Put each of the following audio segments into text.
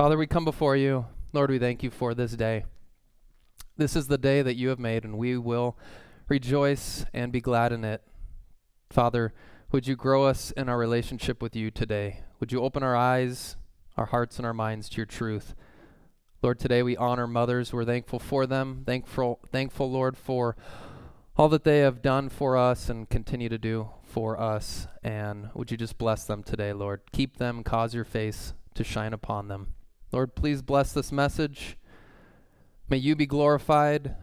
Father, we come before you. Lord, we thank you for this day. This is the day that you have made, and we will rejoice and be glad in it. Father, would you grow us in our relationship with you today? Would you open our eyes, our hearts, and our minds to your truth? Lord, today we honor mothers. We're thankful for them. Thankful, thankful, Lord, for all that they have done for us and continue to do for us. And would you just bless them today, Lord? Keep them, cause your face to shine upon them. Lord, please bless this message. May you be glorified.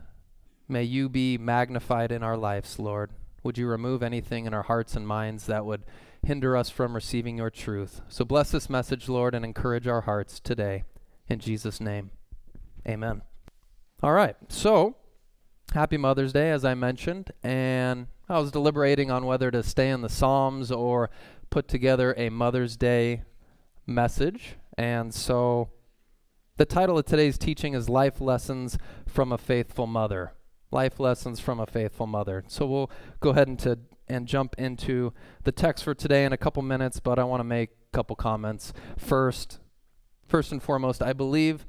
May you be magnified in our lives, Lord. Would you remove anything in our hearts and minds that would hinder us from receiving your truth? So bless this message, Lord, and encourage our hearts today. In Jesus' name, amen. All right, so happy Mother's Day, as I mentioned, and I was deliberating on whether to stay in the Psalms or put together a Mother's Day message. And so the title of today's teaching is Life Lessons from a Faithful Mother. Life Lessons from a Faithful Mother. So we'll go ahead and, to, and jump into the text for today in a couple minutes, but I want to make a couple comments. First, first and foremost, I believe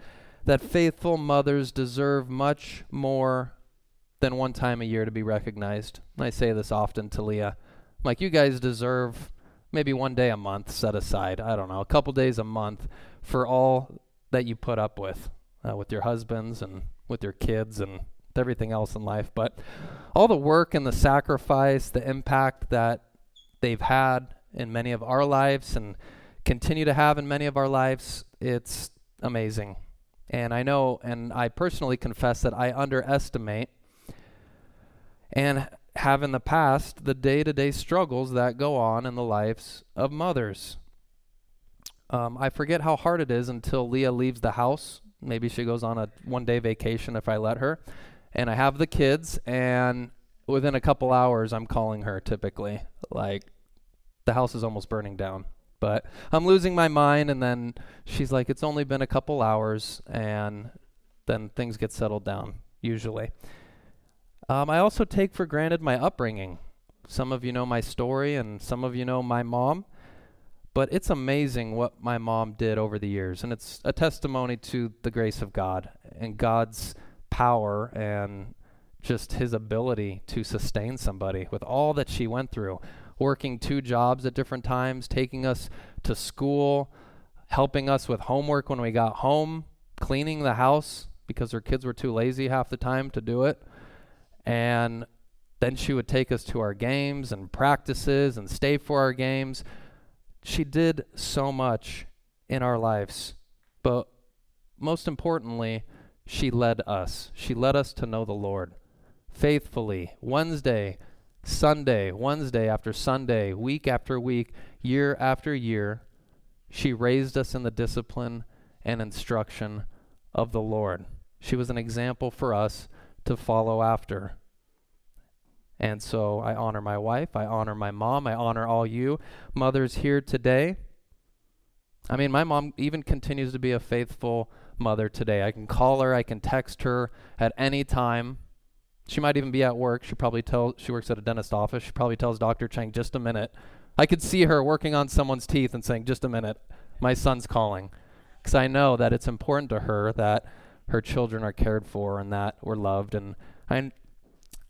that faithful mothers deserve much more than one time a year to be recognized. I say this often to Leah. Like, you guys deserve maybe one day a month set aside. I don't know, a couple days a month for all that you put up with, uh, with your husbands and with your kids and everything else in life. But all the work and the sacrifice, the impact that they've had in many of our lives and continue to have in many of our lives, it's amazing. And I know, and I personally confess that I underestimate and have in the past the day to day struggles that go on in the lives of mothers. Um, I forget how hard it is until Leah leaves the house. Maybe she goes on a one day vacation if I let her. And I have the kids, and within a couple hours, I'm calling her typically. Like, the house is almost burning down. But I'm losing my mind, and then she's like, It's only been a couple hours, and then things get settled down, usually. Um, I also take for granted my upbringing. Some of you know my story, and some of you know my mom. But it's amazing what my mom did over the years. And it's a testimony to the grace of God and God's power and just his ability to sustain somebody with all that she went through, working two jobs at different times, taking us to school, helping us with homework when we got home, cleaning the house because her kids were too lazy half the time to do it. And then she would take us to our games and practices and stay for our games she did so much in our lives, but most importantly, she led us. She led us to know the Lord faithfully, Wednesday, Sunday, Wednesday after Sunday, week after week, year after year. She raised us in the discipline and instruction of the Lord. She was an example for us to follow after. And so I honor my wife, I honor my mom, I honor all you mothers here today. I mean, my mom even continues to be a faithful mother today. I can call her, I can text her at any time. She might even be at work. She probably tells she works at a dentist office. She probably tells Dr. Chang just a minute. I could see her working on someone's teeth and saying, "Just a minute. My son's calling." Cuz I know that it's important to her that her children are cared for and that we're loved and I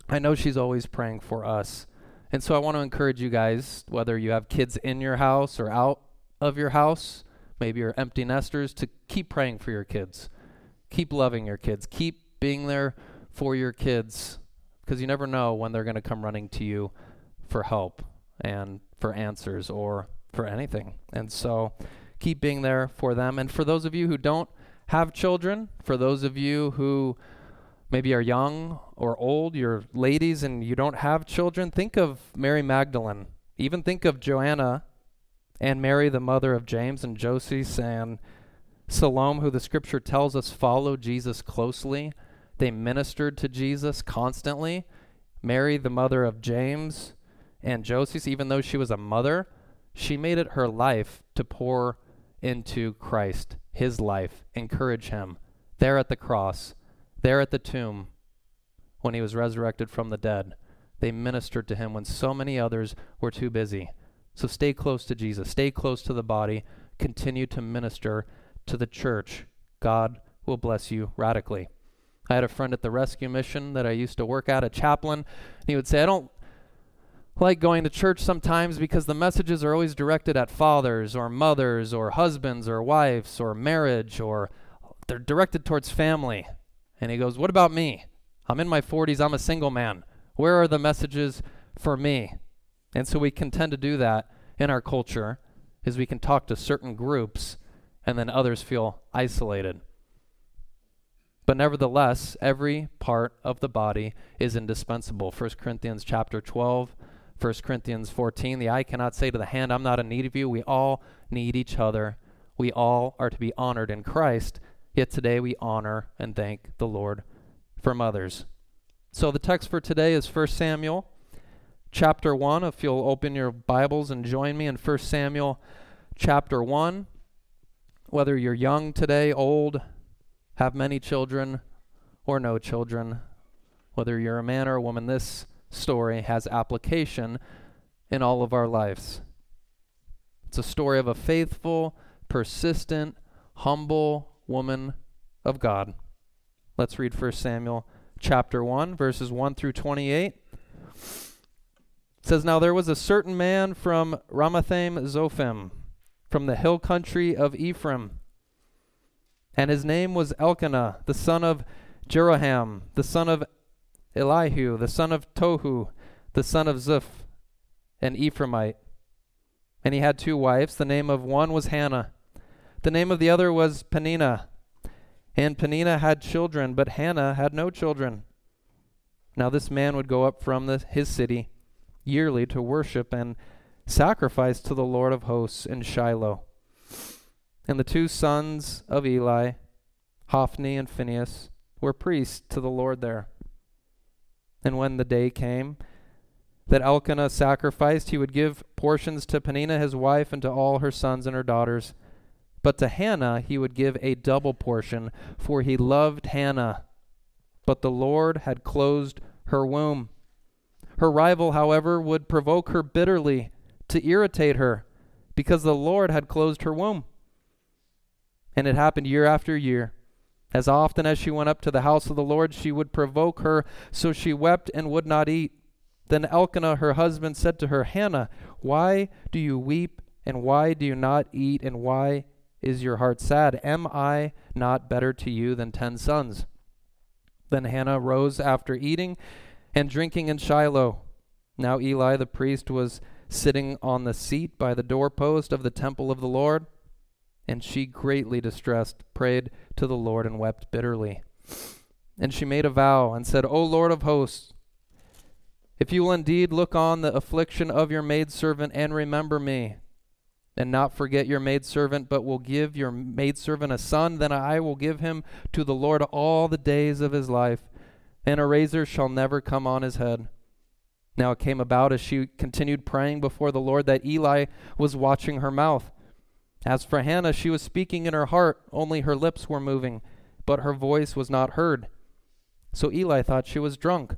I know she's always praying for us. And so I want to encourage you guys, whether you have kids in your house or out of your house, maybe you're empty nesters, to keep praying for your kids. Keep loving your kids. Keep being there for your kids because you never know when they're going to come running to you for help and for answers or for anything. And so keep being there for them. And for those of you who don't have children, for those of you who maybe you are young or old, you're ladies and you don't have children, think of Mary Magdalene. Even think of Joanna and Mary, the mother of James and Joseph and Salome, who the scripture tells us followed Jesus closely. They ministered to Jesus constantly. Mary, the mother of James and Joseph, even though she was a mother, she made it her life to pour into Christ, his life, encourage him there at the cross there at the tomb, when he was resurrected from the dead, they ministered to him when so many others were too busy. So stay close to Jesus, stay close to the body, continue to minister to the church, God will bless you radically. I had a friend at the rescue mission that I used to work at, a chaplain, and he would say, I don't like going to church sometimes because the messages are always directed at fathers or mothers or husbands or wives or marriage or they're directed towards family. And he goes, What about me? I'm in my 40s, I'm a single man. Where are the messages for me? And so we can tend to do that in our culture is we can talk to certain groups and then others feel isolated. But nevertheless, every part of the body is indispensable. 1 Corinthians chapter 12, 1 Corinthians 14, the eye cannot say to the hand, I'm not in need of you. We all need each other. We all are to be honored in Christ. Yet today we honor and thank the Lord for mothers. So the text for today is 1 Samuel chapter 1. If you'll open your Bibles and join me in 1 Samuel chapter 1. Whether you're young today, old, have many children, or no children, whether you're a man or a woman, this story has application in all of our lives. It's a story of a faithful, persistent, humble woman of God. Let's read 1 Samuel chapter 1, verses 1 through 28. It says, Now there was a certain man from Ramathaim Zophim, from the hill country of Ephraim, and his name was Elkanah, the son of Jeroham, the son of Elihu, the son of Tohu, the son of Zuph, an Ephraimite. And he had two wives. The name of one was Hannah. The name of the other was Peninnah. And Peninnah had children, but Hannah had no children. Now this man would go up from the, his city yearly to worship and sacrifice to the Lord of hosts in Shiloh. And the two sons of Eli, Hophni and Phinehas, were priests to the Lord there. And when the day came that Elkanah sacrificed, he would give portions to Peninnah his wife and to all her sons and her daughters. But to Hannah he would give a double portion, for he loved Hannah. But the Lord had closed her womb. Her rival, however, would provoke her bitterly to irritate her, because the Lord had closed her womb. And it happened year after year. As often as she went up to the house of the Lord, she would provoke her, so she wept and would not eat. Then Elkanah, her husband, said to her, Hannah, why do you weep, and why do you not eat, and why is your heart sad? Am I not better to you than ten sons? Then Hannah rose after eating and drinking in Shiloh. Now Eli the priest was sitting on the seat by the doorpost of the temple of the Lord. And she, greatly distressed, prayed to the Lord and wept bitterly. And she made a vow and said, O Lord of hosts, if you will indeed look on the affliction of your maidservant and remember me, and not forget your maidservant, but will give your maidservant a son, then I will give him to the Lord all the days of his life, and a razor shall never come on his head. Now it came about as she continued praying before the Lord that Eli was watching her mouth. As for Hannah, she was speaking in her heart, only her lips were moving, but her voice was not heard. So Eli thought she was drunk.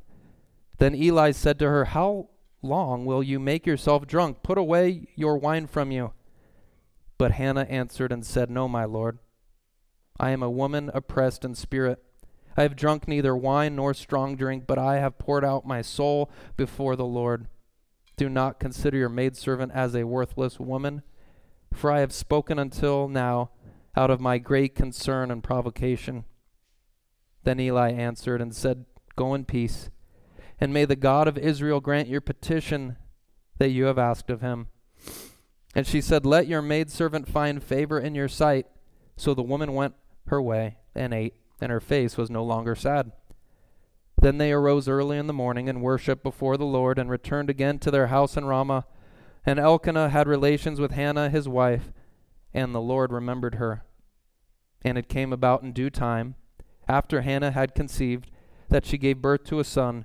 Then Eli said to her, How long will you make yourself drunk? Put away your wine from you. But Hannah answered and said, No, my lord. I am a woman oppressed in spirit. I have drunk neither wine nor strong drink, but I have poured out my soul before the Lord. Do not consider your maidservant as a worthless woman for I have spoken until now out of my great concern and provocation. Then Eli answered and said, Go in peace, and may the God of Israel grant your petition that you have asked of him. And she said, Let your maidservant find favor in your sight. So the woman went her way and ate, and her face was no longer sad. Then they arose early in the morning and worshipped before the Lord, and returned again to their house in Ramah. And Elkanah had relations with Hannah his wife, and the Lord remembered her. And it came about in due time, after Hannah had conceived, that she gave birth to a son.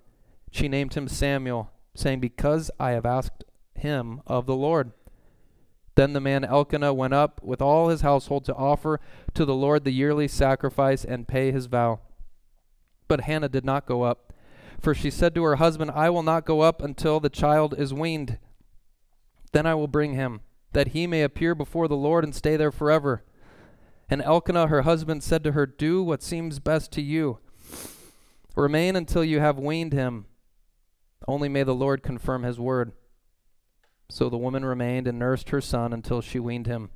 She named him Samuel, saying, Because I have asked him of the Lord. Then the man Elkanah went up with all his household to offer to the Lord the yearly sacrifice and pay his vow. But Hannah did not go up, for she said to her husband, I will not go up until the child is weaned. Then I will bring him, that he may appear before the Lord and stay there forever. And Elkanah, her husband, said to her, Do what seems best to you. Remain until you have weaned him. Only may the Lord confirm his word. So the woman remained and nursed her son until she weaned him.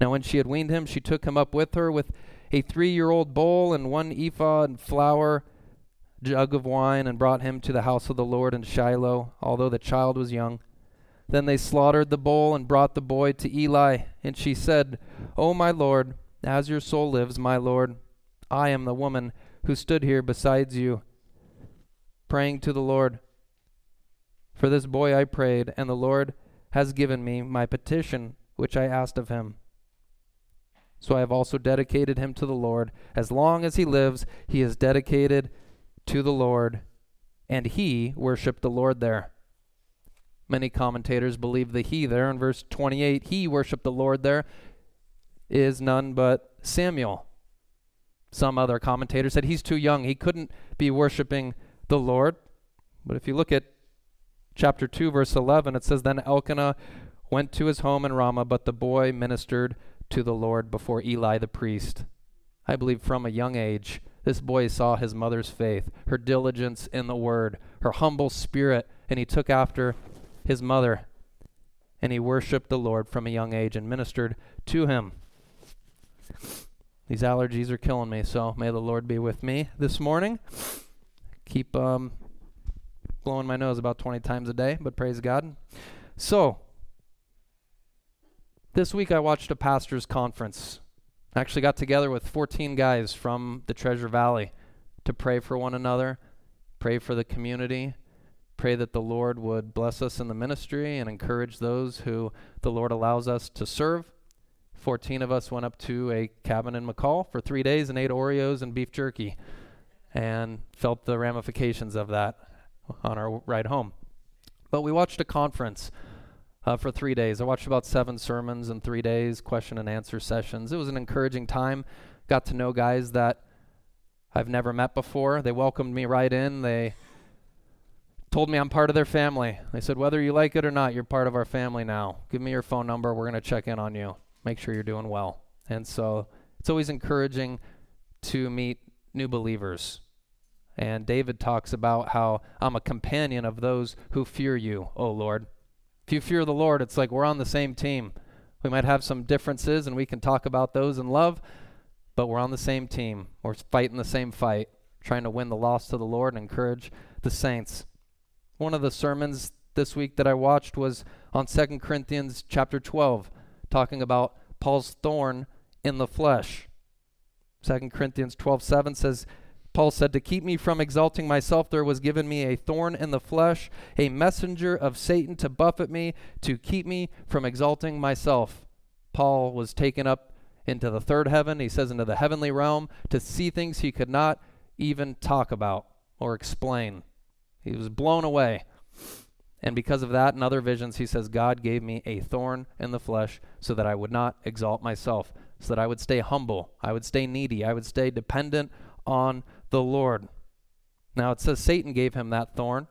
Now, when she had weaned him, she took him up with her with a three year old bowl and one ephah and flour, jug of wine, and brought him to the house of the Lord in Shiloh, although the child was young. Then they slaughtered the bull and brought the boy to Eli. And she said, O my Lord, as your soul lives, my Lord, I am the woman who stood here beside you, praying to the Lord. For this boy I prayed, and the Lord has given me my petition which I asked of him. So I have also dedicated him to the Lord. As long as he lives, he is dedicated to the Lord, and he worshiped the Lord there. Many commentators believe the he there in verse 28, he worshiped the Lord there, is none but Samuel. Some other commentators said he's too young. He couldn't be worshiping the Lord. But if you look at chapter 2, verse 11, it says, Then Elkanah went to his home in Ramah, but the boy ministered to the Lord before Eli the priest. I believe from a young age, this boy saw his mother's faith, her diligence in the word, her humble spirit, and he took after his mother. And he worshiped the Lord from a young age and ministered to him. These allergies are killing me, so may the Lord be with me this morning. Keep um, blowing my nose about 20 times a day, but praise God. So, this week I watched a pastor's conference. I actually got together with 14 guys from the Treasure Valley to pray for one another, pray for the community, pray that the Lord would bless us in the ministry and encourage those who the Lord allows us to serve. 14 of us went up to a cabin in McCall for three days and ate Oreos and beef jerky and felt the ramifications of that on our ride home. But we watched a conference uh, for three days. I watched about seven sermons in three days, question and answer sessions. It was an encouraging time. Got to know guys that I've never met before. They welcomed me right in. They told me I'm part of their family. They said, whether you like it or not, you're part of our family now. Give me your phone number. We're going to check in on you, make sure you're doing well. And so it's always encouraging to meet new believers. And David talks about how I'm a companion of those who fear you, O Lord. If you fear the Lord, it's like we're on the same team. We might have some differences and we can talk about those in love, but we're on the same team. We're fighting the same fight, trying to win the lost to the Lord and encourage the saints. One of the sermons this week that I watched was on 2 Corinthians chapter 12, talking about Paul's thorn in the flesh. 2 Corinthians 12:7 says Paul said, To keep me from exalting myself, there was given me a thorn in the flesh, a messenger of Satan to buffet me, to keep me from exalting myself. Paul was taken up into the third heaven, he says, into the heavenly realm, to see things he could not even talk about or explain. He was blown away. And because of that and other visions, he says, God gave me a thorn in the flesh so that I would not exalt myself, so that I would stay humble, I would stay needy, I would stay dependent on the Lord. Now it says Satan gave him that thorn,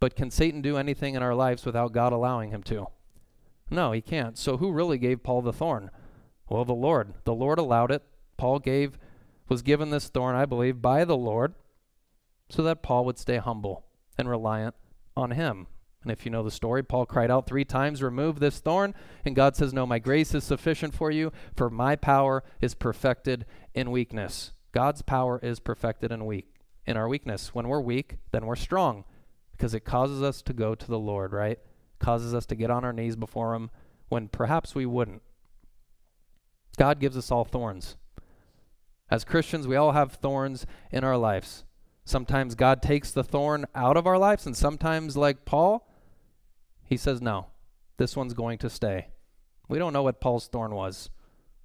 but can Satan do anything in our lives without God allowing him to? No, he can't. So who really gave Paul the thorn? Well, the Lord. The Lord allowed it. Paul gave was given this thorn, I believe, by the Lord so that Paul would stay humble and reliant on him. And if you know the story, Paul cried out three times, Remove this thorn. And God says, No, my grace is sufficient for you, for my power is perfected in weakness. God's power is perfected in weak in our weakness. When we're weak, then we're strong because it causes us to go to the Lord, right? Causes us to get on our knees before him when perhaps we wouldn't. God gives us all thorns. As Christians, we all have thorns in our lives. Sometimes God takes the thorn out of our lives, and sometimes, like Paul, he says, No, this one's going to stay. We don't know what Paul's thorn was.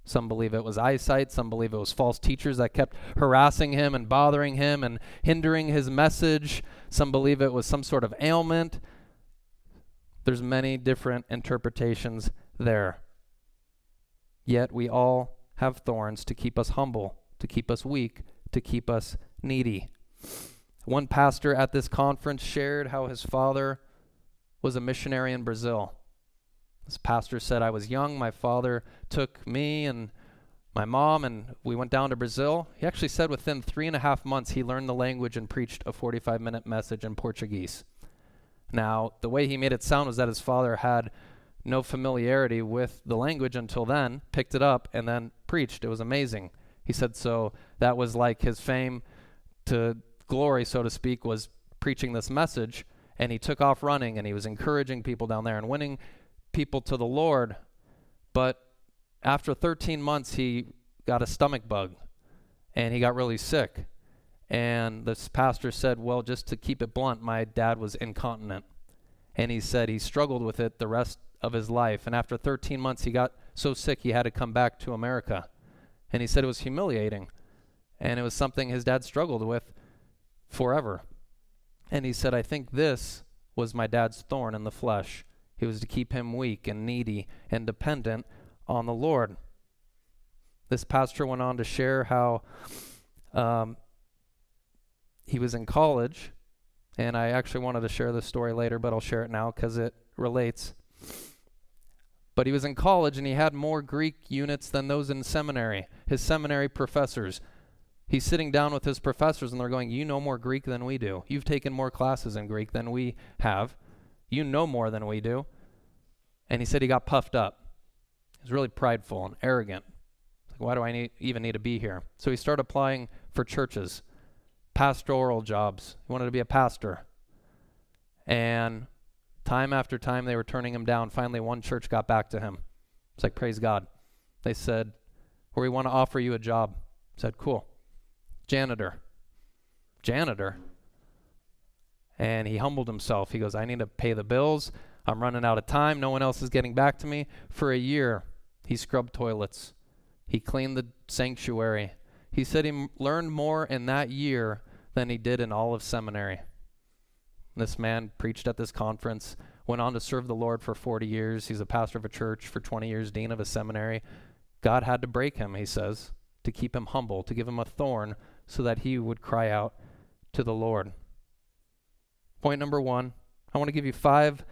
Some believe it was eyesight. Some believe it was false teachers that kept harassing him and bothering him and hindering his message. Some believe it was some sort of ailment. There's many different interpretations there. Yet we all have thorns to keep us humble, to keep us weak, to keep us needy. One pastor at this conference shared how his father was a missionary in Brazil. Pastor said, I was young. My father took me and my mom and we went down to Brazil. He actually said within three and a half months he learned the language and preached a 45 minute message in Portuguese. Now, the way he made it sound was that his father had no familiarity with the language until then, picked it up, and then preached. It was amazing. He said so that was like his fame to glory, so to speak, was preaching this message. And he took off running and he was encouraging people down there and winning people to the Lord. But after 13 months, he got a stomach bug and he got really sick. And this pastor said, Well, just to keep it blunt, my dad was incontinent. And he said he struggled with it the rest of his life. And after 13 months, he got so sick he had to come back to America. And he said it was humiliating. And it was something his dad struggled with forever. And he said, I think this was my dad's thorn in the flesh. It was to keep him weak and needy and dependent on the Lord. This pastor went on to share how um, he was in college, and I actually wanted to share this story later, but I'll share it now because it relates. But he was in college and he had more Greek units than those in seminary, his seminary professors. He's sitting down with his professors and they're going, You know more Greek than we do. You've taken more classes in Greek than we have. You know more than we do. And he said he got puffed up. He was really prideful and arrogant. Like, why do I need, even need to be here? So he started applying for churches, pastoral jobs. He wanted to be a pastor. And time after time, they were turning him down. Finally, one church got back to him. It's like, praise God. They said, or we want to offer you a job. I said, cool. Janitor. Janitor. And he humbled himself. He goes, I need to pay the bills. I'm running out of time. No one else is getting back to me. For a year, he scrubbed toilets. He cleaned the sanctuary. He said he m- learned more in that year than he did in all of seminary. This man preached at this conference, went on to serve the Lord for 40 years. He's a pastor of a church for 20 years, dean of a seminary. God had to break him, he says, to keep him humble, to give him a thorn so that he would cry out to the Lord. Point number one I want to give you five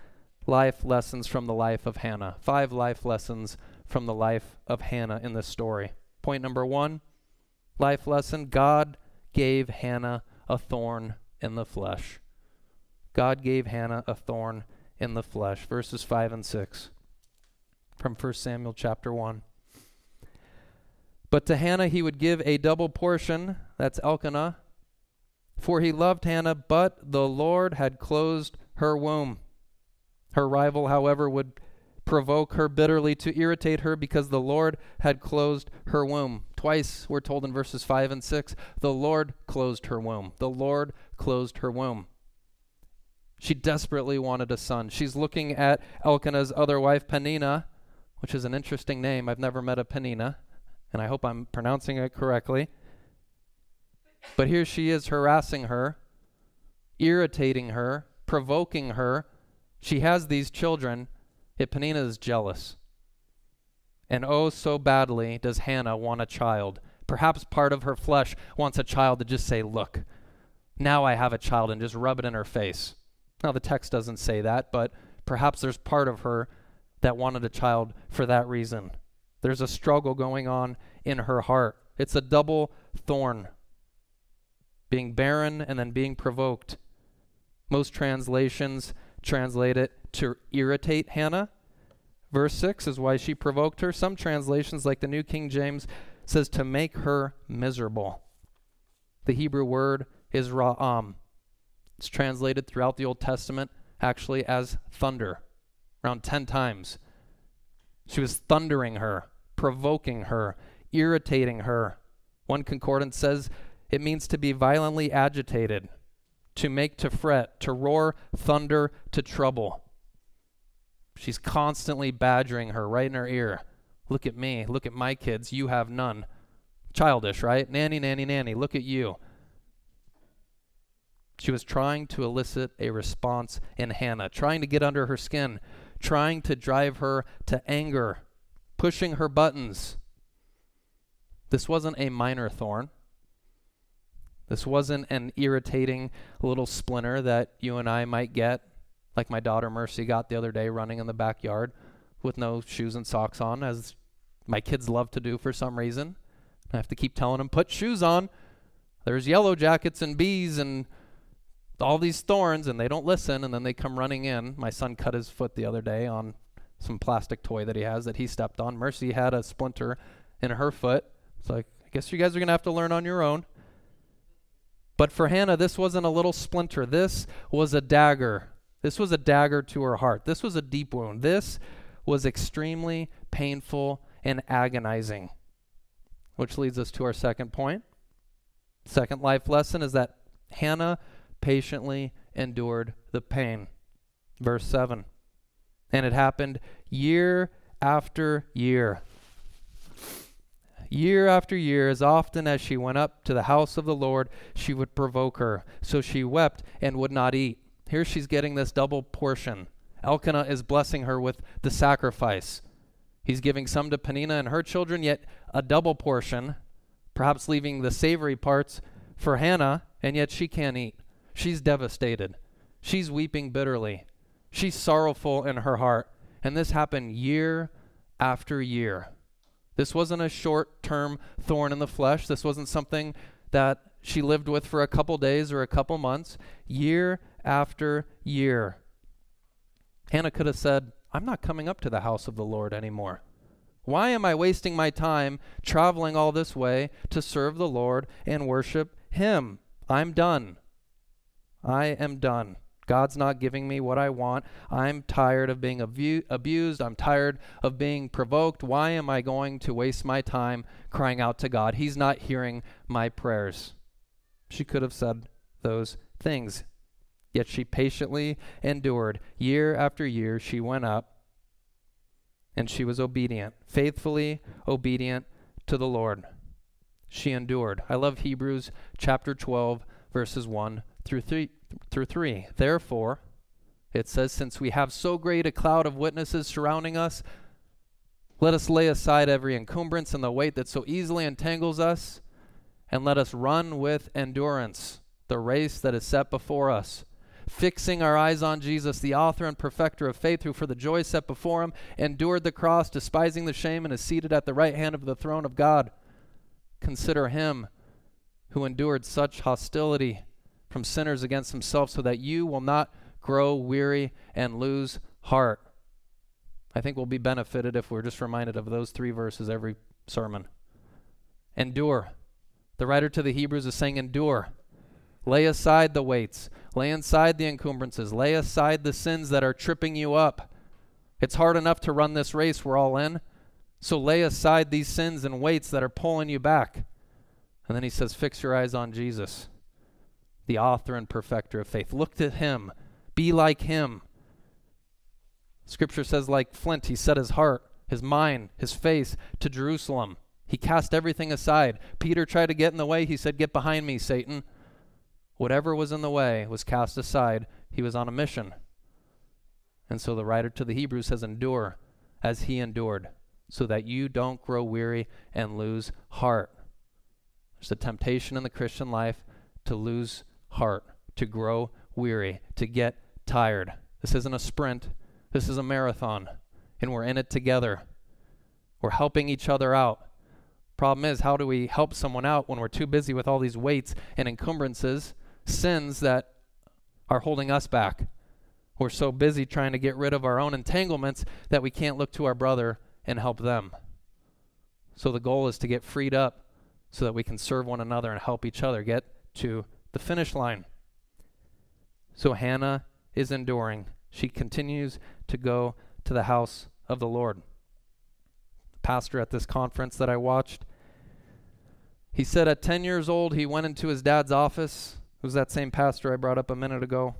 life lessons from the life of Hannah. Five life lessons from the life of Hannah in this story. Point number one life lesson God gave Hannah a thorn in the flesh. God gave Hannah a thorn in the flesh. Verses 5 and 6 from 1 Samuel chapter 1. But to Hannah he would give a double portion, that's Elkanah, for he loved Hannah, but the Lord had closed her womb. Her rival, however, would provoke her bitterly to irritate her because the Lord had closed her womb. Twice we're told in verses 5 and 6 the Lord closed her womb. The Lord closed her womb. She desperately wanted a son. She's looking at Elkanah's other wife, Peninnah, which is an interesting name. I've never met a Peninnah, and I hope I'm pronouncing it correctly. But here she is harassing her, irritating her, provoking her. She has these children, yet is jealous. And oh, so badly does Hannah want a child. Perhaps part of her flesh wants a child to just say, Look, now I have a child, and just rub it in her face. Now, the text doesn't say that, but perhaps there's part of her that wanted a child for that reason. There's a struggle going on in her heart. It's a double thorn being barren and then being provoked. Most translations translate it to irritate Hannah. Verse 6 is why she provoked her. Some translations, like the New King James, says to make her miserable. The Hebrew word is ra'am, it's translated throughout the Old Testament actually as thunder, around 10 times. She was thundering her, provoking her, irritating her. One concordance says it means to be violently agitated, to make to fret, to roar thunder, to trouble. She's constantly badgering her right in her ear. Look at me. Look at my kids. You have none. Childish, right? Nanny, nanny, nanny. Look at you. She was trying to elicit a response in Hannah, trying to get under her skin, trying to drive her to anger, pushing her buttons. This wasn't a minor thorn. This wasn't an irritating little splinter that you and I might get, like my daughter Mercy got the other day running in the backyard with no shoes and socks on, as my kids love to do for some reason. I have to keep telling them, put shoes on. There's yellow jackets and bees and all these thorns, and they don't listen, and then they come running in. My son cut his foot the other day on some plastic toy that he has that he stepped on. Mercy had a splinter in her foot. It's like, I guess you guys are going to have to learn on your own. But for Hannah, this wasn't a little splinter. This was a dagger. This was a dagger to her heart. This was a deep wound. This was extremely painful and agonizing. Which leads us to our second point. Second life lesson is that Hannah patiently endured the pain. Verse 7. And it happened year after year. Year after year, as often as she went up to the house of the Lord, she would provoke her. So she wept and would not eat. Here she's getting this double portion. Elkanah is blessing her with the sacrifice. He's giving some to Peninnah and her children, yet a double portion, perhaps leaving the savory parts for Hannah, and yet she can't eat. She's devastated. She's weeping bitterly. She's sorrowful in her heart. And this happened year after year. This wasn't a short term thorn in the flesh. This wasn't something that she lived with for a couple days or a couple months. Year after year. Hannah could have said, I'm not coming up to the house of the Lord anymore. Why am I wasting my time traveling all this way to serve the Lord and worship Him? I'm done. I am done. God's not giving me what I want. I'm tired of being abu- abused. I'm tired of being provoked. Why am I going to waste my time crying out to God? He's not hearing my prayers. She could have said those things. Yet she patiently endured. Year after year, she went up and she was obedient, faithfully obedient to the Lord. She endured. I love Hebrews chapter 12, verses 1 through 3 through 3. Therefore, it says since we have so great a cloud of witnesses surrounding us, let us lay aside every encumbrance and the weight that so easily entangles us, and let us run with endurance the race that is set before us, fixing our eyes on Jesus, the author and perfecter of faith, who for the joy set before him endured the cross, despising the shame, and is seated at the right hand of the throne of God. Consider him who endured such hostility from sinners against himself so that you will not grow weary and lose heart. I think we'll be benefited if we're just reminded of those three verses every sermon. Endure. The writer to the Hebrews is saying, Endure. Lay aside the weights, lay aside the encumbrances, lay aside the sins that are tripping you up. It's hard enough to run this race we're all in. So lay aside these sins and weights that are pulling you back. And then he says, Fix your eyes on Jesus the author and perfecter of faith. Look to him. Be like him. Scripture says, like flint, he set his heart, his mind, his face to Jerusalem. He cast everything aside. Peter tried to get in the way. He said, Get behind me, Satan. Whatever was in the way was cast aside. He was on a mission. And so the writer to the Hebrews says, Endure as he endured, so that you don't grow weary and lose heart. There's a temptation in the Christian life to lose heart, to grow weary, to get tired. This isn't a sprint, this is a marathon, and we're in it together. We're helping each other out. Problem is, how do we help someone out when we're too busy with all these weights and encumbrances, sins that are holding us back? We're so busy trying to get rid of our own entanglements that we can't look to our brother and help them. So the goal is to get freed up so that we can serve one another and help each other get to the finish line. So Hannah is enduring. She continues to go to the house of the Lord. The pastor at this conference that I watched, he said at 10 years old, he went into his dad's office. It was that same pastor I brought up a minute ago.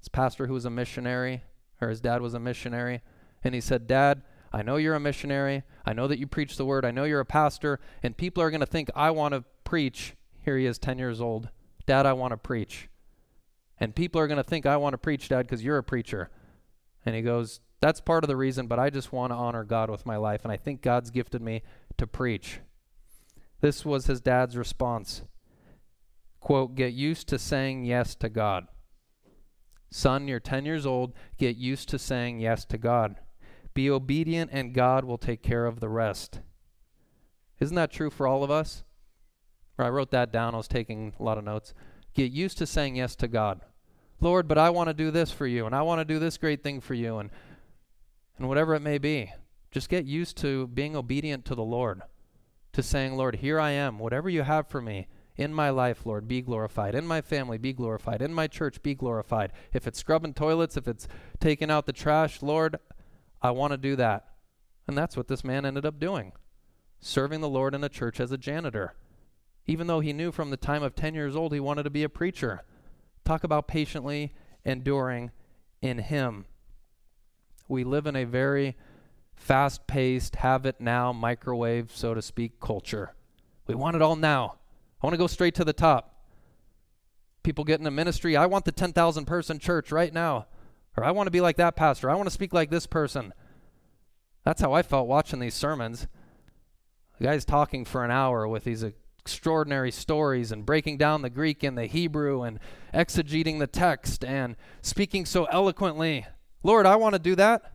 This pastor who was a missionary, or his dad was a missionary. And he said, Dad, I know you're a missionary. I know that you preach the word. I know you're a pastor. And people are going to think I want to preach. Here he is, 10 years old. Dad, I want to preach. And people are going to think I want to preach, Dad, because you're a preacher. And he goes, That's part of the reason, but I just want to honor God with my life. And I think God's gifted me to preach. This was his dad's response. Quote, Get used to saying yes to God. Son, you're 10 years old. Get used to saying yes to God. Be obedient, and God will take care of the rest. Isn't that true for all of us? I wrote that down. I was taking a lot of notes. Get used to saying yes to God. Lord, but I want to do this for you, and I want to do this great thing for you, and and whatever it may be. Just get used to being obedient to the Lord, to saying, Lord, here I am. Whatever you have for me in my life, Lord, be glorified. In my family, be glorified. In my church, be glorified. If it's scrubbing toilets, if it's taking out the trash, Lord, I want to do that. And that's what this man ended up doing serving the Lord in a church as a janitor. Even though he knew from the time of 10 years old he wanted to be a preacher. Talk about patiently enduring in him. We live in a very fast paced, have it now, microwave, so to speak, culture. We want it all now. I want to go straight to the top. People get in a ministry, I want the 10,000 person church right now. Or I want to be like that pastor. I want to speak like this person. That's how I felt watching these sermons. The guy's talking for an hour with these extraordinary stories and breaking down the Greek and the Hebrew and exegeting the text and speaking so eloquently. Lord, I want to do that.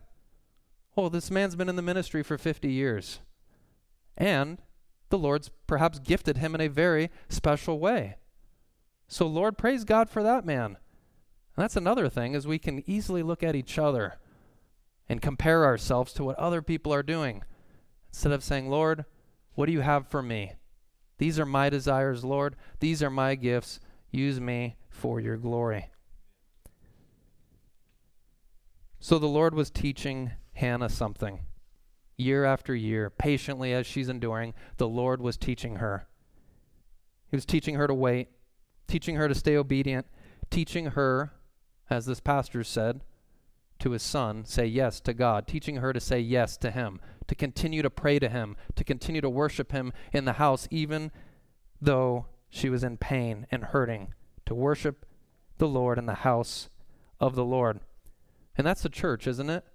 Well, this man's been in the ministry for 50 years. And the Lord's perhaps gifted him in a very special way. So, Lord, praise God for that man. And that's another thing is we can easily look at each other and compare ourselves to what other people are doing instead of saying, Lord, what do you have for me? These are my desires, Lord. These are my gifts. Use me for your glory. So the Lord was teaching Hannah something. Year after year, patiently as she's enduring, the Lord was teaching her. He was teaching her to wait, teaching her to stay obedient, teaching her, as this pastor said, to his son, say yes to God, teaching her to say yes to him, to continue to pray to him, to continue to worship him in the house, even though she was in pain and hurting, to worship the Lord in the house of the Lord. And that's the church, isn't it?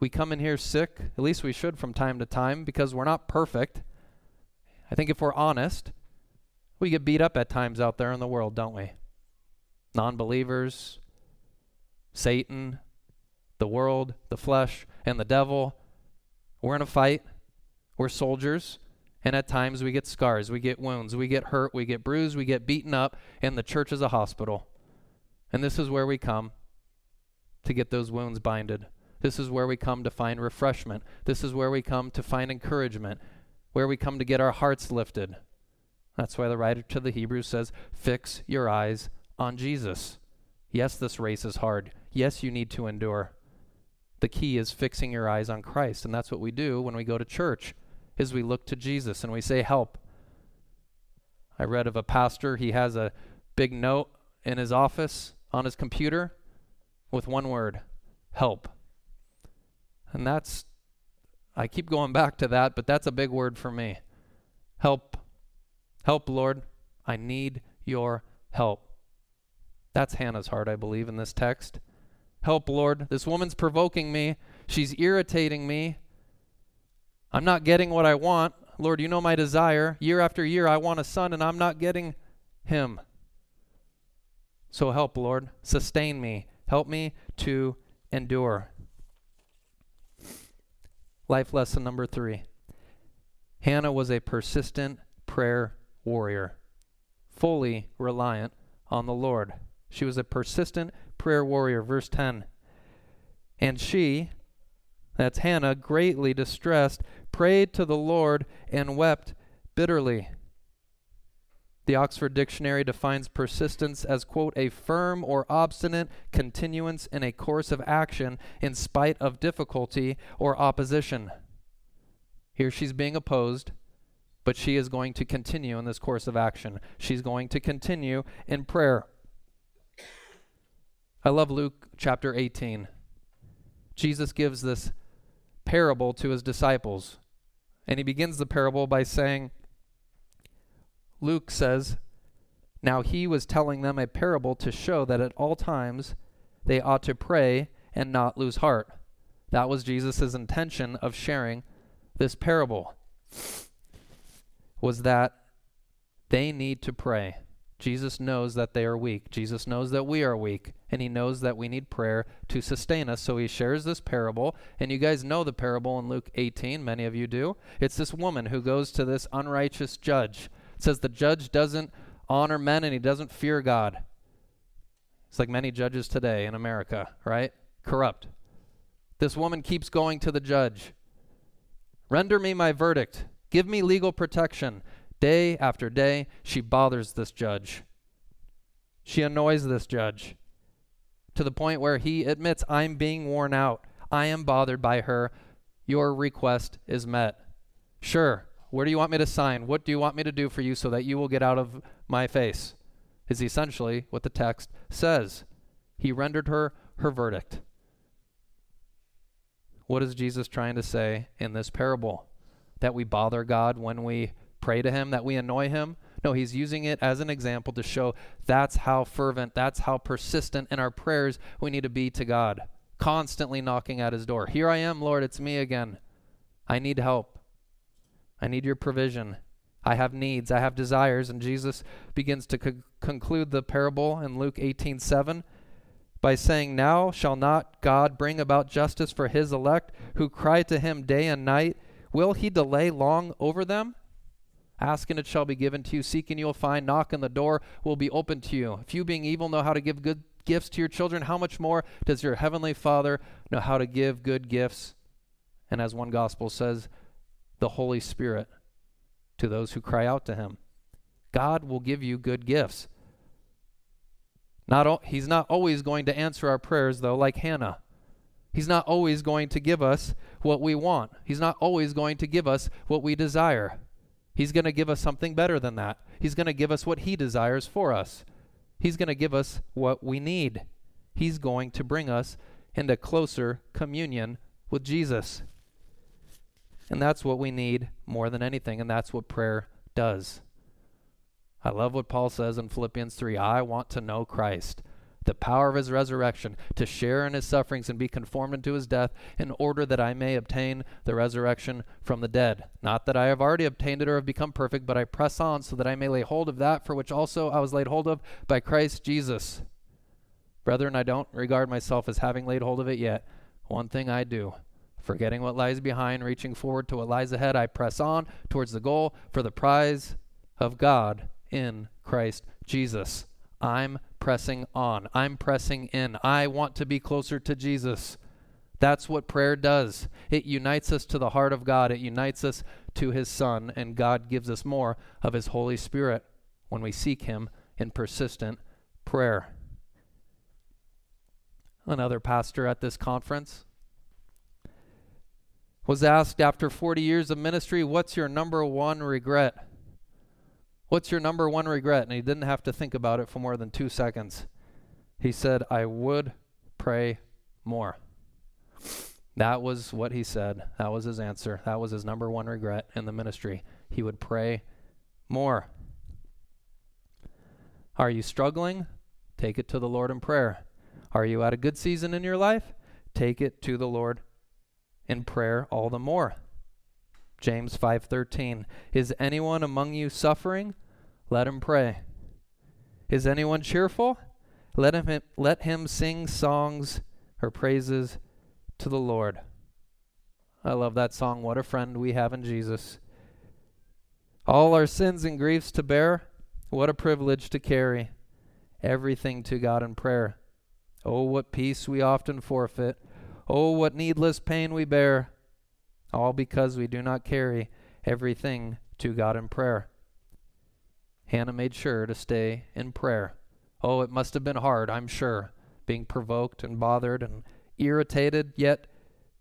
We come in here sick, at least we should from time to time, because we're not perfect. I think if we're honest, we get beat up at times out there in the world, don't we? Non believers, Satan, the world, the flesh, and the devil. We're in a fight. We're soldiers. And at times we get scars, we get wounds, we get hurt, we get bruised, we get beaten up, and the church is a hospital. And this is where we come to get those wounds binded. This is where we come to find refreshment. This is where we come to find encouragement, where we come to get our hearts lifted. That's why the writer to the Hebrews says, Fix your eyes on Jesus. Yes, this race is hard. Yes, you need to endure the key is fixing your eyes on Christ. And that's what we do when we go to church is we look to Jesus and we say help. I read of a pastor, he has a big note in his office on his computer with one word, help. And that's I keep going back to that, but that's a big word for me. Help. Help, Lord. I need your help. That's Hannah's heart, I believe, in this text. Help, Lord. This woman's provoking me. She's irritating me. I'm not getting what I want. Lord, you know my desire. Year after year, I want a son, and I'm not getting him. So help, Lord. Sustain me. Help me to endure. Life lesson number three Hannah was a persistent prayer warrior, fully reliant on the Lord. She was a persistent prayer warrior. Verse 10. And she, that's Hannah, greatly distressed, prayed to the Lord and wept bitterly. The Oxford Dictionary defines persistence as, quote, a firm or obstinate continuance in a course of action in spite of difficulty or opposition. Here she's being opposed, but she is going to continue in this course of action. She's going to continue in prayer. I love Luke chapter 18. Jesus gives this parable to his disciples. And he begins the parable by saying, Luke says, Now he was telling them a parable to show that at all times they ought to pray and not lose heart. That was Jesus' intention of sharing this parable, was that they need to pray. Jesus knows that they are weak. Jesus knows that we are weak and he knows that we need prayer to sustain us. So he shares this parable. And you guys know the parable in Luke 18. Many of you do. It's this woman who goes to this unrighteous judge. It says the judge doesn't honor men and he doesn't fear God. It's like many judges today in America, right? Corrupt. This woman keeps going to the judge. Render me my verdict. Give me legal protection. Day after day, she bothers this judge. She annoys this judge to the point where he admits, I'm being worn out. I am bothered by her. Your request is met. Sure. Where do you want me to sign? What do you want me to do for you so that you will get out of my face? Is essentially what the text says. He rendered her her verdict. What is Jesus trying to say in this parable? That we bother God when we pray to Him, that we annoy Him? No, he's using it as an example to show that's how fervent, that's how persistent in our prayers we need to be to God. Constantly knocking at his door. Here I am, Lord, it's me again. I need help. I need your provision. I have needs, I have desires. And Jesus begins to co- conclude the parable in Luke 18 7 by saying, Now shall not God bring about justice for his elect who cry to him day and night? Will he delay long over them? Ask and it shall be given to you. Seek and you will find. Knock and the door will be opened to you. If you, being evil, know how to give good gifts to your children, how much more does your heavenly Father know how to give good gifts? And as one gospel says, the Holy Spirit to those who cry out to him. God will give you good gifts. Not o- he's not always going to answer our prayers, though, like Hannah. He's not always going to give us what we want. He's not always going to give us what we desire. He's going to give us something better than that. He's going to give us what He desires for us. He's going to give us what we need. He's going to bring us into closer communion with Jesus. And that's what we need more than anything, and that's what prayer does. I love what Paul says in Philippians 3 I want to know Christ the power of his resurrection, to share in his sufferings and be conformed unto his death, in order that I may obtain the resurrection from the dead. Not that I have already obtained it or have become perfect, but I press on so that I may lay hold of that for which also I was laid hold of by Christ Jesus. Brethren, I don't regard myself as having laid hold of it yet. One thing I do. Forgetting what lies behind, reaching forward to what lies ahead, I press on towards the goal for the prize of God in Christ Jesus. I'm pressing on. I'm pressing in. I want to be closer to Jesus. That's what prayer does. It unites us to the heart of God, it unites us to His Son, and God gives us more of His Holy Spirit when we seek Him in persistent prayer. Another pastor at this conference was asked after 40 years of ministry, What's your number one regret? What's your number one regret? And he didn't have to think about it for more than two seconds. He said, I would pray more. That was what he said. That was his answer. That was his number one regret in the ministry. He would pray more. Are you struggling? Take it to the Lord in prayer. Are you at a good season in your life? Take it to the Lord in prayer all the more. James 5:13 Is anyone among you suffering? Let him pray. Is anyone cheerful? Let him let him sing songs or praises to the Lord. I love that song What a friend we have in Jesus. All our sins and griefs to bear, what a privilege to carry everything to God in prayer. Oh, what peace we often forfeit. Oh, what needless pain we bear all because we do not carry everything to God in prayer. Hannah made sure to stay in prayer. Oh, it must have been hard, I'm sure, being provoked and bothered and irritated, yet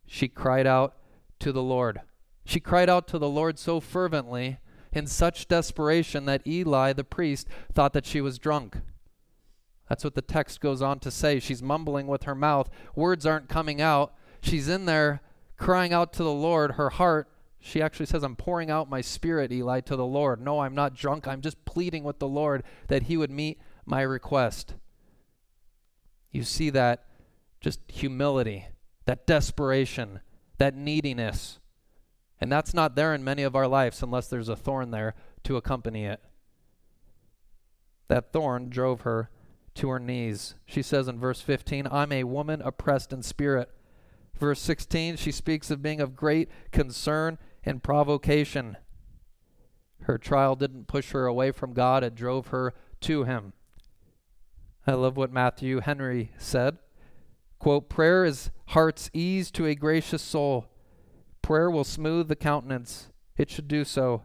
she cried out to the Lord. She cried out to the Lord so fervently, in such desperation, that Eli the priest thought that she was drunk. That's what the text goes on to say. She's mumbling with her mouth, words aren't coming out. She's in there crying out to the Lord, her heart, she actually says, I'm pouring out my spirit, Eli, to the Lord. No, I'm not drunk. I'm just pleading with the Lord that he would meet my request. You see that just humility, that desperation, that neediness. And that's not there in many of our lives unless there's a thorn there to accompany it. That thorn drove her to her knees. She says in verse 15, I'm a woman oppressed in spirit. Verse 16, she speaks of being of great concern and provocation. Her trial didn't push her away from God, it drove her to Him. I love what Matthew Henry said. Quote, Prayer is heart's ease to a gracious soul. Prayer will smooth the countenance. It should do so.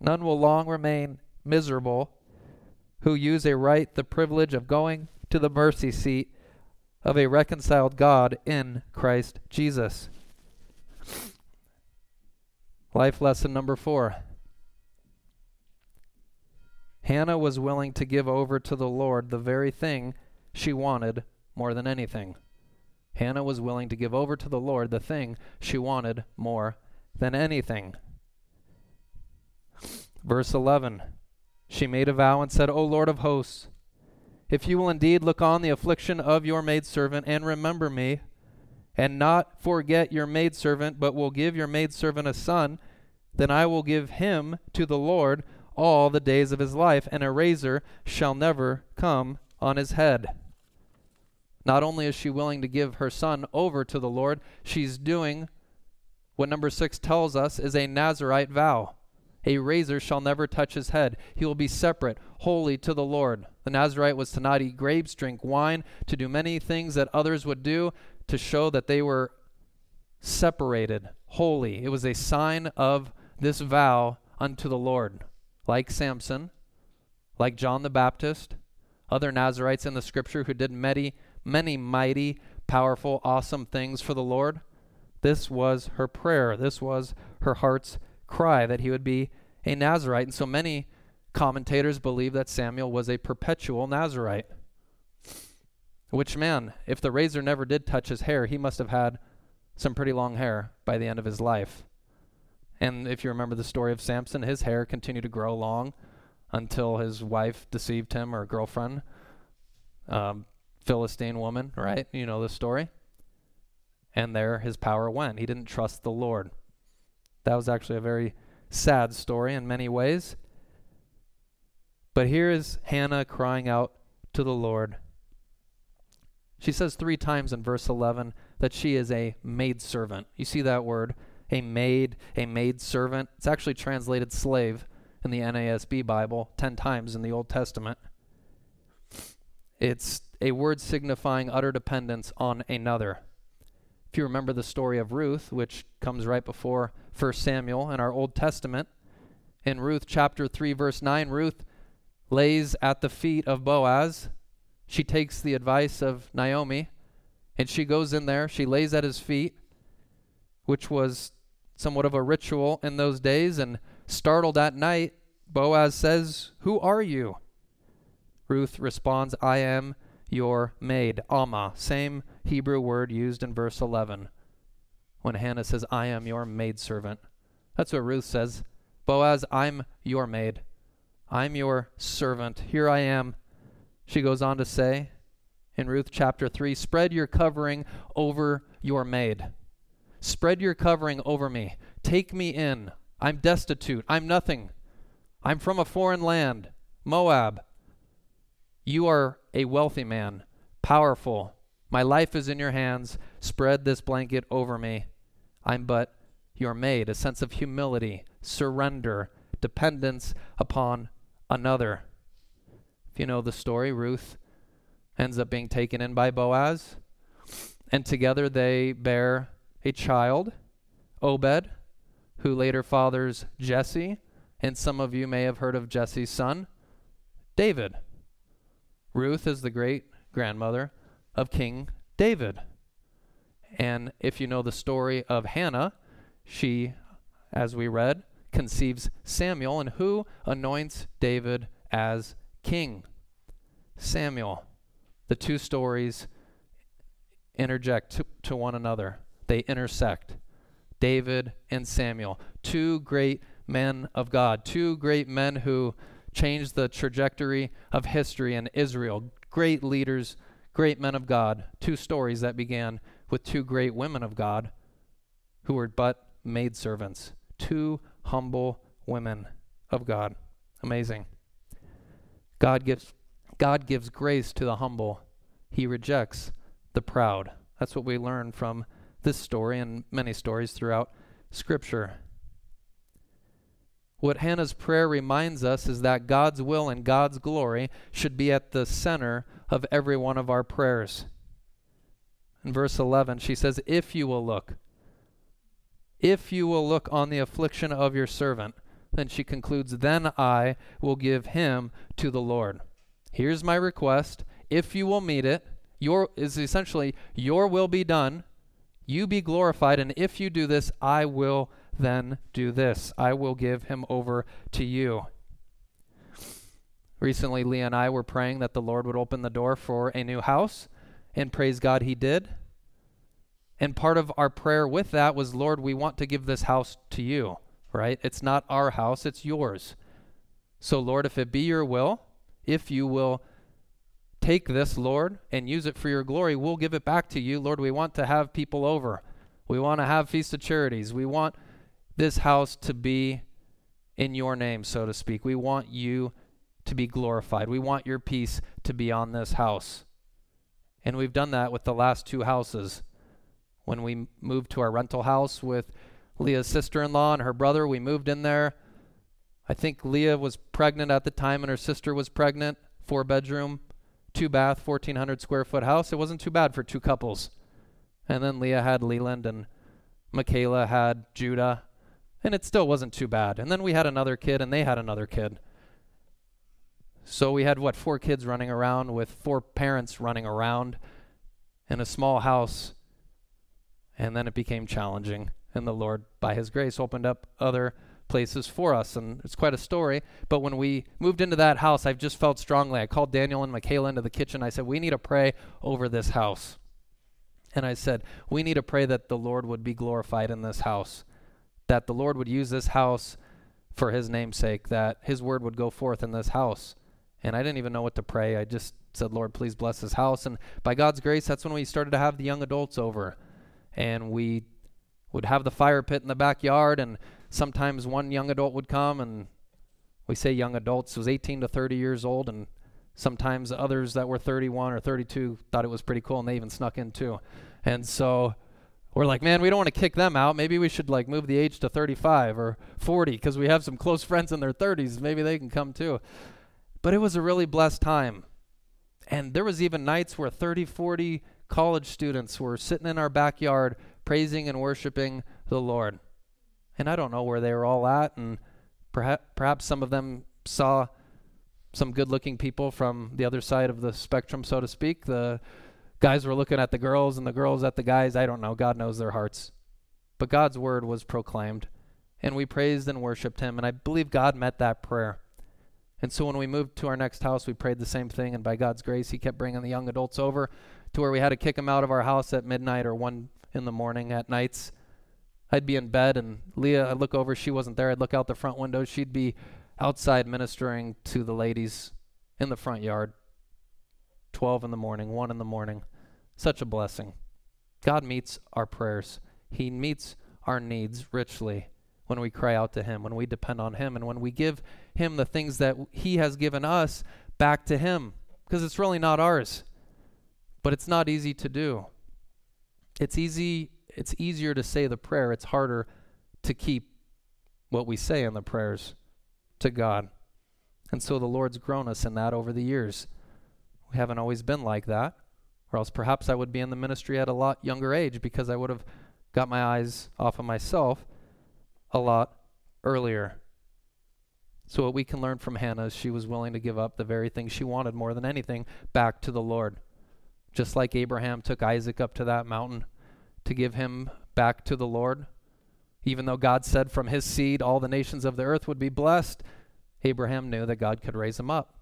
None will long remain miserable who use a right the privilege of going to the mercy seat of a reconciled God in Christ Jesus. Life lesson number four Hannah was willing to give over to the Lord the very thing she wanted more than anything. Hannah was willing to give over to the Lord the thing she wanted more than anything. Verse 11 She made a vow and said, O Lord of hosts, if you will indeed look on the affliction of your maidservant and remember me, and not forget your maidservant, but will give your maidservant a son, then I will give him to the Lord all the days of his life, and a razor shall never come on his head. Not only is she willing to give her son over to the Lord, she's doing what number six tells us is a Nazarite vow. A razor shall never touch his head. He will be separate, holy to the Lord. The Nazarite was to not eat grapes, drink wine, to do many things that others would do to show that they were separated, holy. It was a sign of this vow unto the Lord. Like Samson, like John the Baptist, other Nazarites in the scripture who did many, many mighty, powerful, awesome things for the Lord. This was her prayer. This was her heart's cry that he would be a Nazarite. And so many commentators believe that Samuel was a perpetual Nazarite. Which, man, if the razor never did touch his hair, he must have had some pretty long hair by the end of his life. And if you remember the story of Samson, his hair continued to grow long until his wife deceived him or girlfriend, um, Philistine woman, right? You know the story. And there his power went. He didn't trust the Lord. That was actually a very sad story in many ways. But here is Hannah crying out to the Lord. She says three times in verse 11 that she is a maidservant. You see that word, a maid, a maid servant. It's actually translated slave in the NASB Bible 10 times in the Old Testament. It's a word signifying utter dependence on another. If you remember the story of Ruth, which comes right before 1 Samuel in our Old Testament, in Ruth chapter 3, verse 9, Ruth lays at the feet of Boaz. She takes the advice of Naomi and she goes in there. She lays at his feet, which was somewhat of a ritual in those days. And startled at night, Boaz says, Who are you? Ruth responds, I am your maid, Amma, same Hebrew word used in verse 11 when Hannah says, I am your maidservant. That's what Ruth says. Boaz, I'm your maid. I'm your servant. Here I am. She goes on to say in Ruth chapter 3 spread your covering over your maid. Spread your covering over me. Take me in. I'm destitute. I'm nothing. I'm from a foreign land, Moab. You are a wealthy man, powerful. My life is in your hands. Spread this blanket over me. I'm but your maid. A sense of humility, surrender, dependence upon another. If you know the story, Ruth ends up being taken in by Boaz, and together they bear a child, Obed, who later fathers Jesse, and some of you may have heard of Jesse's son, David. Ruth is the great grandmother of King David. And if you know the story of Hannah, she, as we read, conceives Samuel, and who anoints David as king? Samuel. The two stories interject to, to one another, they intersect. David and Samuel, two great men of God, two great men who changed the trajectory of history in Israel. Great leaders, great men of God. Two stories that began with two great women of God who were but maidservants. Two humble women of God. Amazing. God gives God gives grace to the humble, He rejects the proud. That's what we learn from this story and many stories throughout Scripture. What Hannah's prayer reminds us is that God's will and God's glory should be at the center of every one of our prayers. In verse 11, she says, If you will look, if you will look on the affliction of your servant, then she concludes, Then I will give him to the Lord. Here's my request. If you will meet it, your is essentially your will be done, you be glorified, and if you do this, I will then do this. I will give him over to you. Recently, Leah and I were praying that the Lord would open the door for a new house, and praise God, he did. And part of our prayer with that was, Lord, we want to give this house to you, right? It's not our house, it's yours. So, Lord, if it be your will, if you will take this, Lord, and use it for your glory, we'll give it back to you. Lord, we want to have people over. We want to have Feast of Charities. We want this house to be in your name, so to speak. We want you to be glorified. We want your peace to be on this house. And we've done that with the last two houses. When we moved to our rental house with Leah's sister in law and her brother, we moved in there. I think Leah was pregnant at the time and her sister was pregnant. Four bedroom, two bath, 1,400 square foot house. It wasn't too bad for two couples. And then Leah had Leland and Michaela had Judah and it still wasn't too bad. And then we had another kid, and they had another kid. So we had, what, four kids running around with four parents running around in a small house. And then it became challenging. And the Lord, by His grace, opened up other places for us. And it's quite a story. But when we moved into that house, I've just felt strongly. I called Daniel and Michaela into the kitchen. I said, We need to pray over this house. And I said, We need to pray that the Lord would be glorified in this house that the Lord would use this house for his namesake, that his word would go forth in this house. And I didn't even know what to pray. I just said, Lord, please bless this house. And by God's grace, that's when we started to have the young adults over. And we would have the fire pit in the backyard, and sometimes one young adult would come, and we say young adults, was 18 to 30 years old, and sometimes others that were 31 or 32 thought it was pretty cool, and they even snuck in too. And so we're like, man, we don't want to kick them out. Maybe we should like move the age to 35 or 40 because we have some close friends in their 30s. Maybe they can come too. But it was a really blessed time. And there was even nights where 30, 40 college students were sitting in our backyard praising and worshiping the Lord. And I don't know where they were all at and perhaps perhaps some of them saw some good-looking people from the other side of the spectrum so to speak, the guys were looking at the girls and the girls at the guys. I don't know. God knows their hearts. But God's word was proclaimed, and we praised and worshiped Him, and I believe God met that prayer. And so when we moved to our next house, we prayed the same thing, and by God's grace, He kept bringing the young adults over to where we had to kick them out of our house at midnight or 1 in the morning at nights. I'd be in bed, and Leah, I'd look over, she wasn't there. I'd look out the front window. She'd be outside ministering to the ladies in the front yard. 12 in the morning, 1 in the morning. Such a blessing. God meets our prayers, He meets our needs richly when we cry out to Him, when we depend on Him, and when we give Him the things that He has given us back to Him, because it's really not ours. But it's not easy to do. It's easy it's easier to say the prayer, it's harder to keep what we say in the prayers to God. And so the Lord's grown us in that over the years. We haven't always been like that, or else perhaps I would be in the ministry at a lot younger age because I would have got my eyes off of myself a lot earlier. So, what we can learn from Hannah is she was willing to give up the very thing she wanted more than anything back to the Lord. Just like Abraham took Isaac up to that mountain to give him back to the Lord. Even though God said from his seed all the nations of the earth would be blessed, Abraham knew that God could raise him up.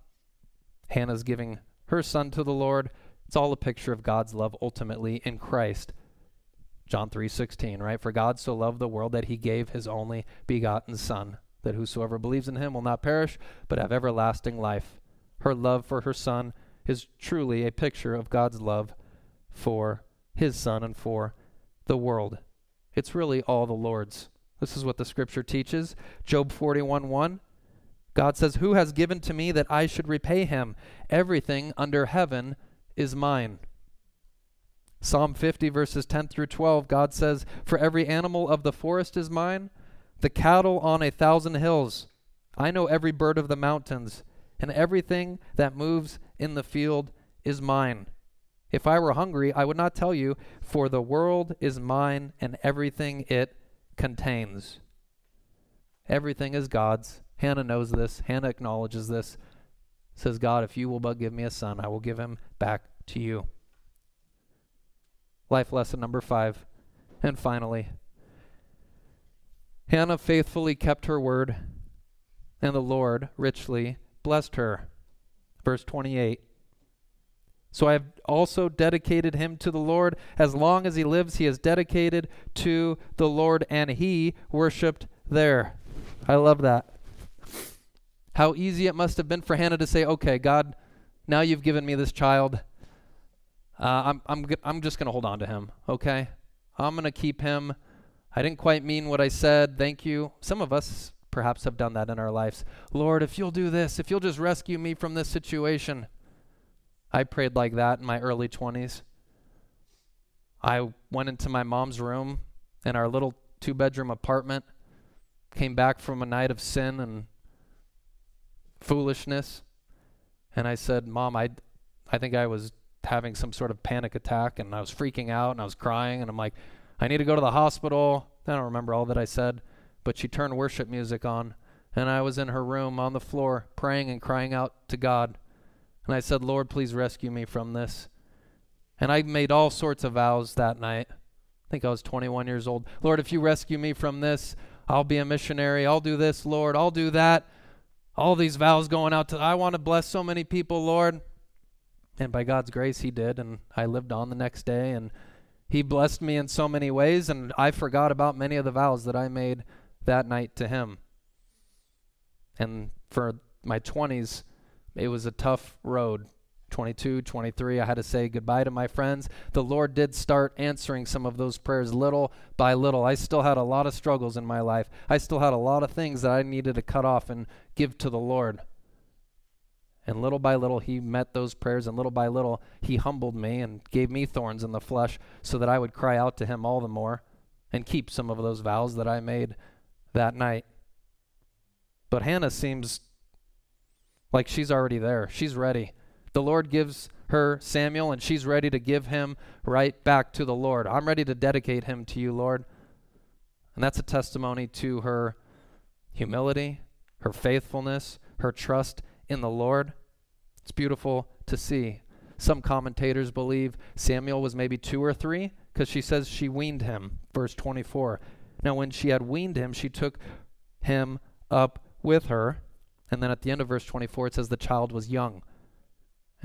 Hannah's giving her son to the Lord. It's all a picture of God's love ultimately in Christ. John 3:16, right? For God so loved the world that he gave his only begotten son, that whosoever believes in him will not perish but have everlasting life. Her love for her son is truly a picture of God's love for his son and for the world. It's really all the Lord's. This is what the scripture teaches. Job 41:1 God says, Who has given to me that I should repay him? Everything under heaven is mine. Psalm 50, verses 10 through 12, God says, For every animal of the forest is mine, the cattle on a thousand hills. I know every bird of the mountains, and everything that moves in the field is mine. If I were hungry, I would not tell you, for the world is mine and everything it contains. Everything is God's. Hannah knows this. Hannah acknowledges this. Says, God, if you will but give me a son, I will give him back to you. Life lesson number five. And finally, Hannah faithfully kept her word, and the Lord richly blessed her. Verse 28. So I have also dedicated him to the Lord. As long as he lives, he is dedicated to the Lord, and he worshiped there. I love that. How easy it must have been for Hannah to say, "Okay, God, now you've given me this child. Uh, I'm I'm I'm just gonna hold on to him. Okay, I'm gonna keep him. I didn't quite mean what I said. Thank you. Some of us perhaps have done that in our lives. Lord, if you'll do this, if you'll just rescue me from this situation. I prayed like that in my early 20s. I went into my mom's room in our little two bedroom apartment, came back from a night of sin and foolishness, and I said, Mom, I, I think I was having some sort of panic attack and I was freaking out and I was crying and I'm like, I need to go to the hospital. I don't remember all that I said, but she turned worship music on and I was in her room on the floor praying and crying out to God. And I said, Lord, please rescue me from this. And I made all sorts of vows that night. I think I was 21 years old. Lord, if you rescue me from this, I'll be a missionary. I'll do this, Lord. I'll do that. All these vows going out to, I want to bless so many people, Lord. And by God's grace, He did. And I lived on the next day. And He blessed me in so many ways. And I forgot about many of the vows that I made that night to Him. And for my 20s, it was a tough road. 22, 23, I had to say goodbye to my friends. The Lord did start answering some of those prayers little by little. I still had a lot of struggles in my life. I still had a lot of things that I needed to cut off and give to the Lord. And little by little, He met those prayers, and little by little, He humbled me and gave me thorns in the flesh so that I would cry out to Him all the more and keep some of those vows that I made that night. But Hannah seems like she's already there. She's ready. The Lord gives her Samuel, and she's ready to give him right back to the Lord. I'm ready to dedicate him to you, Lord. And that's a testimony to her humility, her faithfulness, her trust in the Lord. It's beautiful to see. Some commentators believe Samuel was maybe two or three because she says she weaned him, verse 24. Now, when she had weaned him, she took him up with her and then at the end of verse 24, it says the child was young.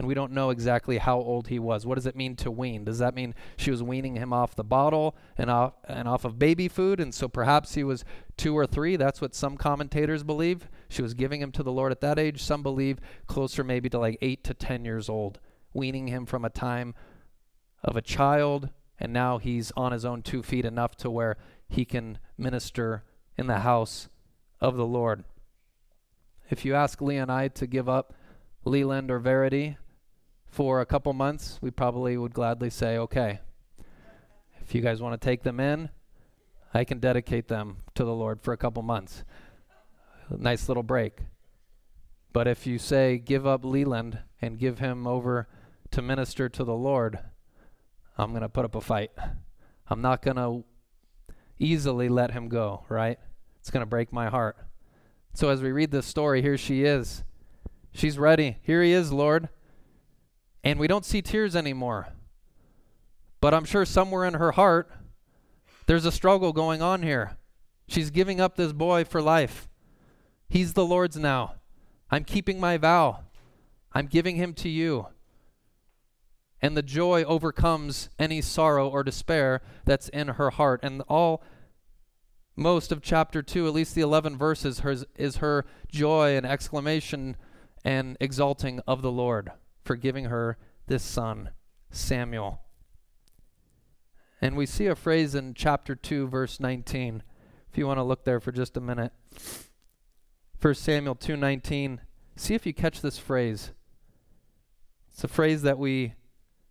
And we don't know exactly how old he was. What does it mean to wean? Does that mean she was weaning him off the bottle and off, and off of baby food? And so perhaps he was two or three. That's what some commentators believe. She was giving him to the Lord at that age. Some believe closer maybe to like eight to 10 years old, weaning him from a time of a child. And now he's on his own two feet enough to where he can minister in the house of the Lord. If you ask Lee and I to give up Leland or Verity for a couple months, we probably would gladly say, okay. If you guys want to take them in, I can dedicate them to the Lord for a couple months. Nice little break. But if you say, give up Leland and give him over to minister to the Lord, I'm going to put up a fight. I'm not going to easily let him go, right? It's going to break my heart. So as we read this story, here she is. She's ready. Here he is, Lord. And we don't see tears anymore. But I'm sure somewhere in her heart, there's a struggle going on here. She's giving up this boy for life. He's the Lord's now. I'm keeping my vow. I'm giving him to you. And the joy overcomes any sorrow or despair that's in her heart. And all most of chapter 2, at least the 11 verses, her, is her joy and exclamation and exalting of the Lord for giving her this son, Samuel. And we see a phrase in chapter 2, verse 19. If you want to look there for just a minute. 1 Samuel 2:19. See if you catch this phrase. It's a phrase that we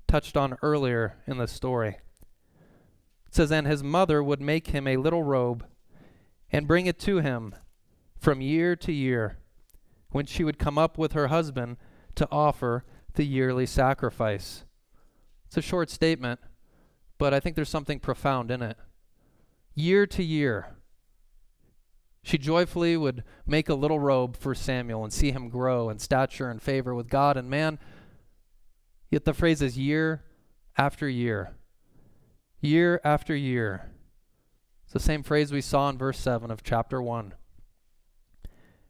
touched on earlier in the story. It says, And his mother would make him a little robe and bring it to him from year to year when she would come up with her husband to offer the yearly sacrifice. It's a short statement, but I think there's something profound in it. Year to year, she joyfully would make a little robe for Samuel and see him grow in stature and favor with God and man. Yet the phrase is year after year. Year after year. It's the same phrase we saw in verse 7 of chapter 1.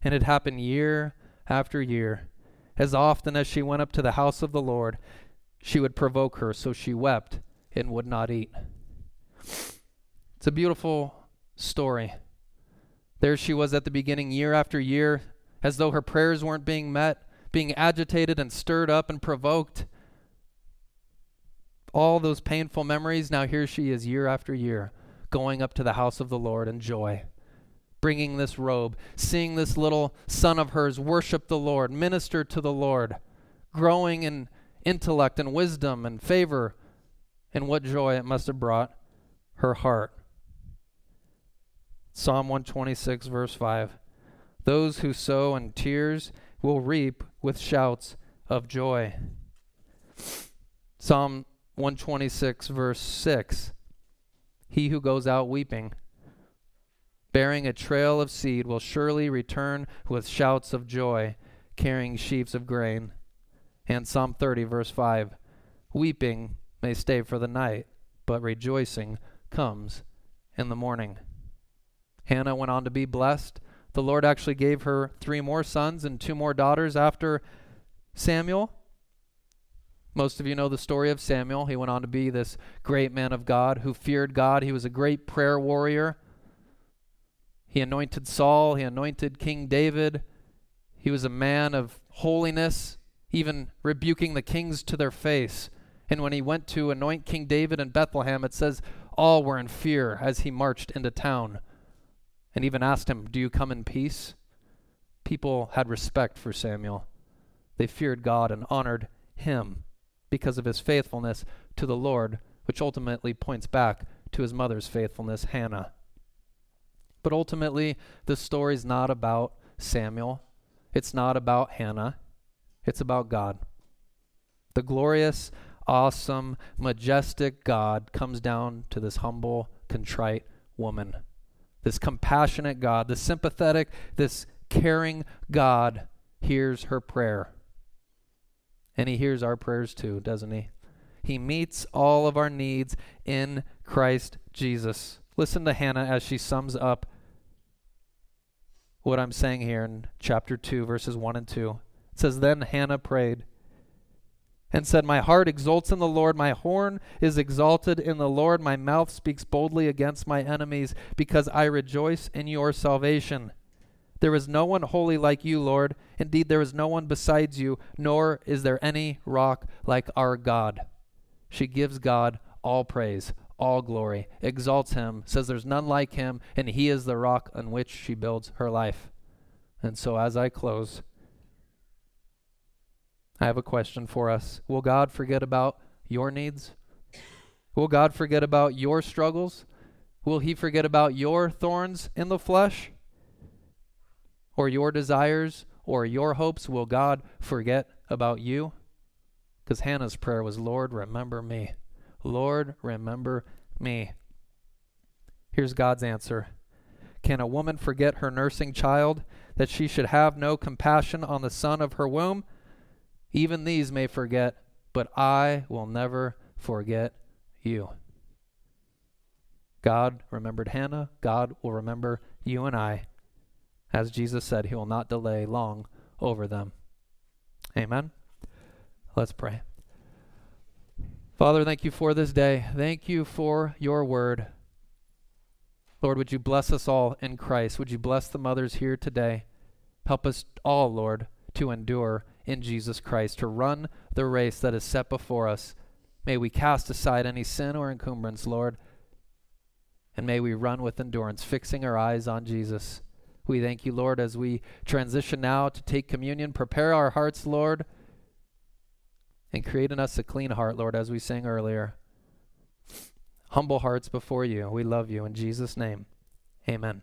And it happened year after year. As often as she went up to the house of the Lord, she would provoke her, so she wept and would not eat. It's a beautiful story. There she was at the beginning, year after year, as though her prayers weren't being met, being agitated and stirred up and provoked. All those painful memories, now here she is, year after year, going up to the house of the Lord in joy, bringing this robe, seeing this little son of hers worship the Lord, minister to the Lord, growing in intellect and wisdom and favor, and what joy it must have brought her heart. Psalm 126, verse 5. Those who sow in tears will reap with shouts of joy. Psalm 126, verse 6. He who goes out weeping, bearing a trail of seed, will surely return with shouts of joy, carrying sheaves of grain. And Psalm 30, verse 5. Weeping may stay for the night, but rejoicing comes in the morning. Hannah went on to be blessed. The Lord actually gave her three more sons and two more daughters after Samuel. Most of you know the story of Samuel. He went on to be this great man of God who feared God. He was a great prayer warrior. He anointed Saul, he anointed King David. He was a man of holiness, even rebuking the kings to their face. And when he went to anoint King David in Bethlehem, it says all were in fear as he marched into town and even asked him, Do you come in peace? People had respect for Samuel. They feared God and honored him because of his faithfulness to the Lord, which ultimately points back to his mother's faithfulness, Hannah. But ultimately, the story's not about Samuel. It's not about Hannah. It's about God. The glorious, awesome, majestic God comes down to this humble, contrite woman this compassionate God, this sympathetic, this caring God hears her prayer. And he hears our prayers too, doesn't he? He meets all of our needs in Christ Jesus. Listen to Hannah as she sums up what I'm saying here in chapter 2, verses 1 and 2. It says, Then Hannah prayed and said, My heart exults in the Lord, my horn is exalted in the Lord, my mouth speaks boldly against my enemies, because I rejoice in your salvation. There is no one holy like you, Lord. Indeed, there is no one besides you, nor is there any rock like our God. She gives God all praise, all glory, exalts him, says there's none like him, and he is the rock on which she builds her life. And so, as I close, I have a question for us. Will God forget about your needs? Will God forget about your struggles? Will He forget about your thorns in the flesh? Or your desires or your hopes? Will God forget about you? Because Hannah's prayer was, Lord, remember me. Lord, remember me. Here's God's answer Can a woman forget her nursing child, that she should have no compassion on the son of her womb? Even these may forget, but I will never forget you. God remembered Hannah. God will remember you and I. As Jesus said, He will not delay long over them. Amen. Let's pray. Father, thank you for this day. Thank you for your word. Lord, would you bless us all in Christ? Would you bless the mothers here today? Help us all, Lord, to endure in Jesus Christ, to run the race that is set before us. May we cast aside any sin or encumbrance, Lord, and may we run with endurance, fixing our eyes on Jesus. We thank you, Lord, as we transition now to take communion. Prepare our hearts, Lord, and create in us a clean heart, Lord, as we sang earlier. Humble hearts before you. We love you. In Jesus' name, amen.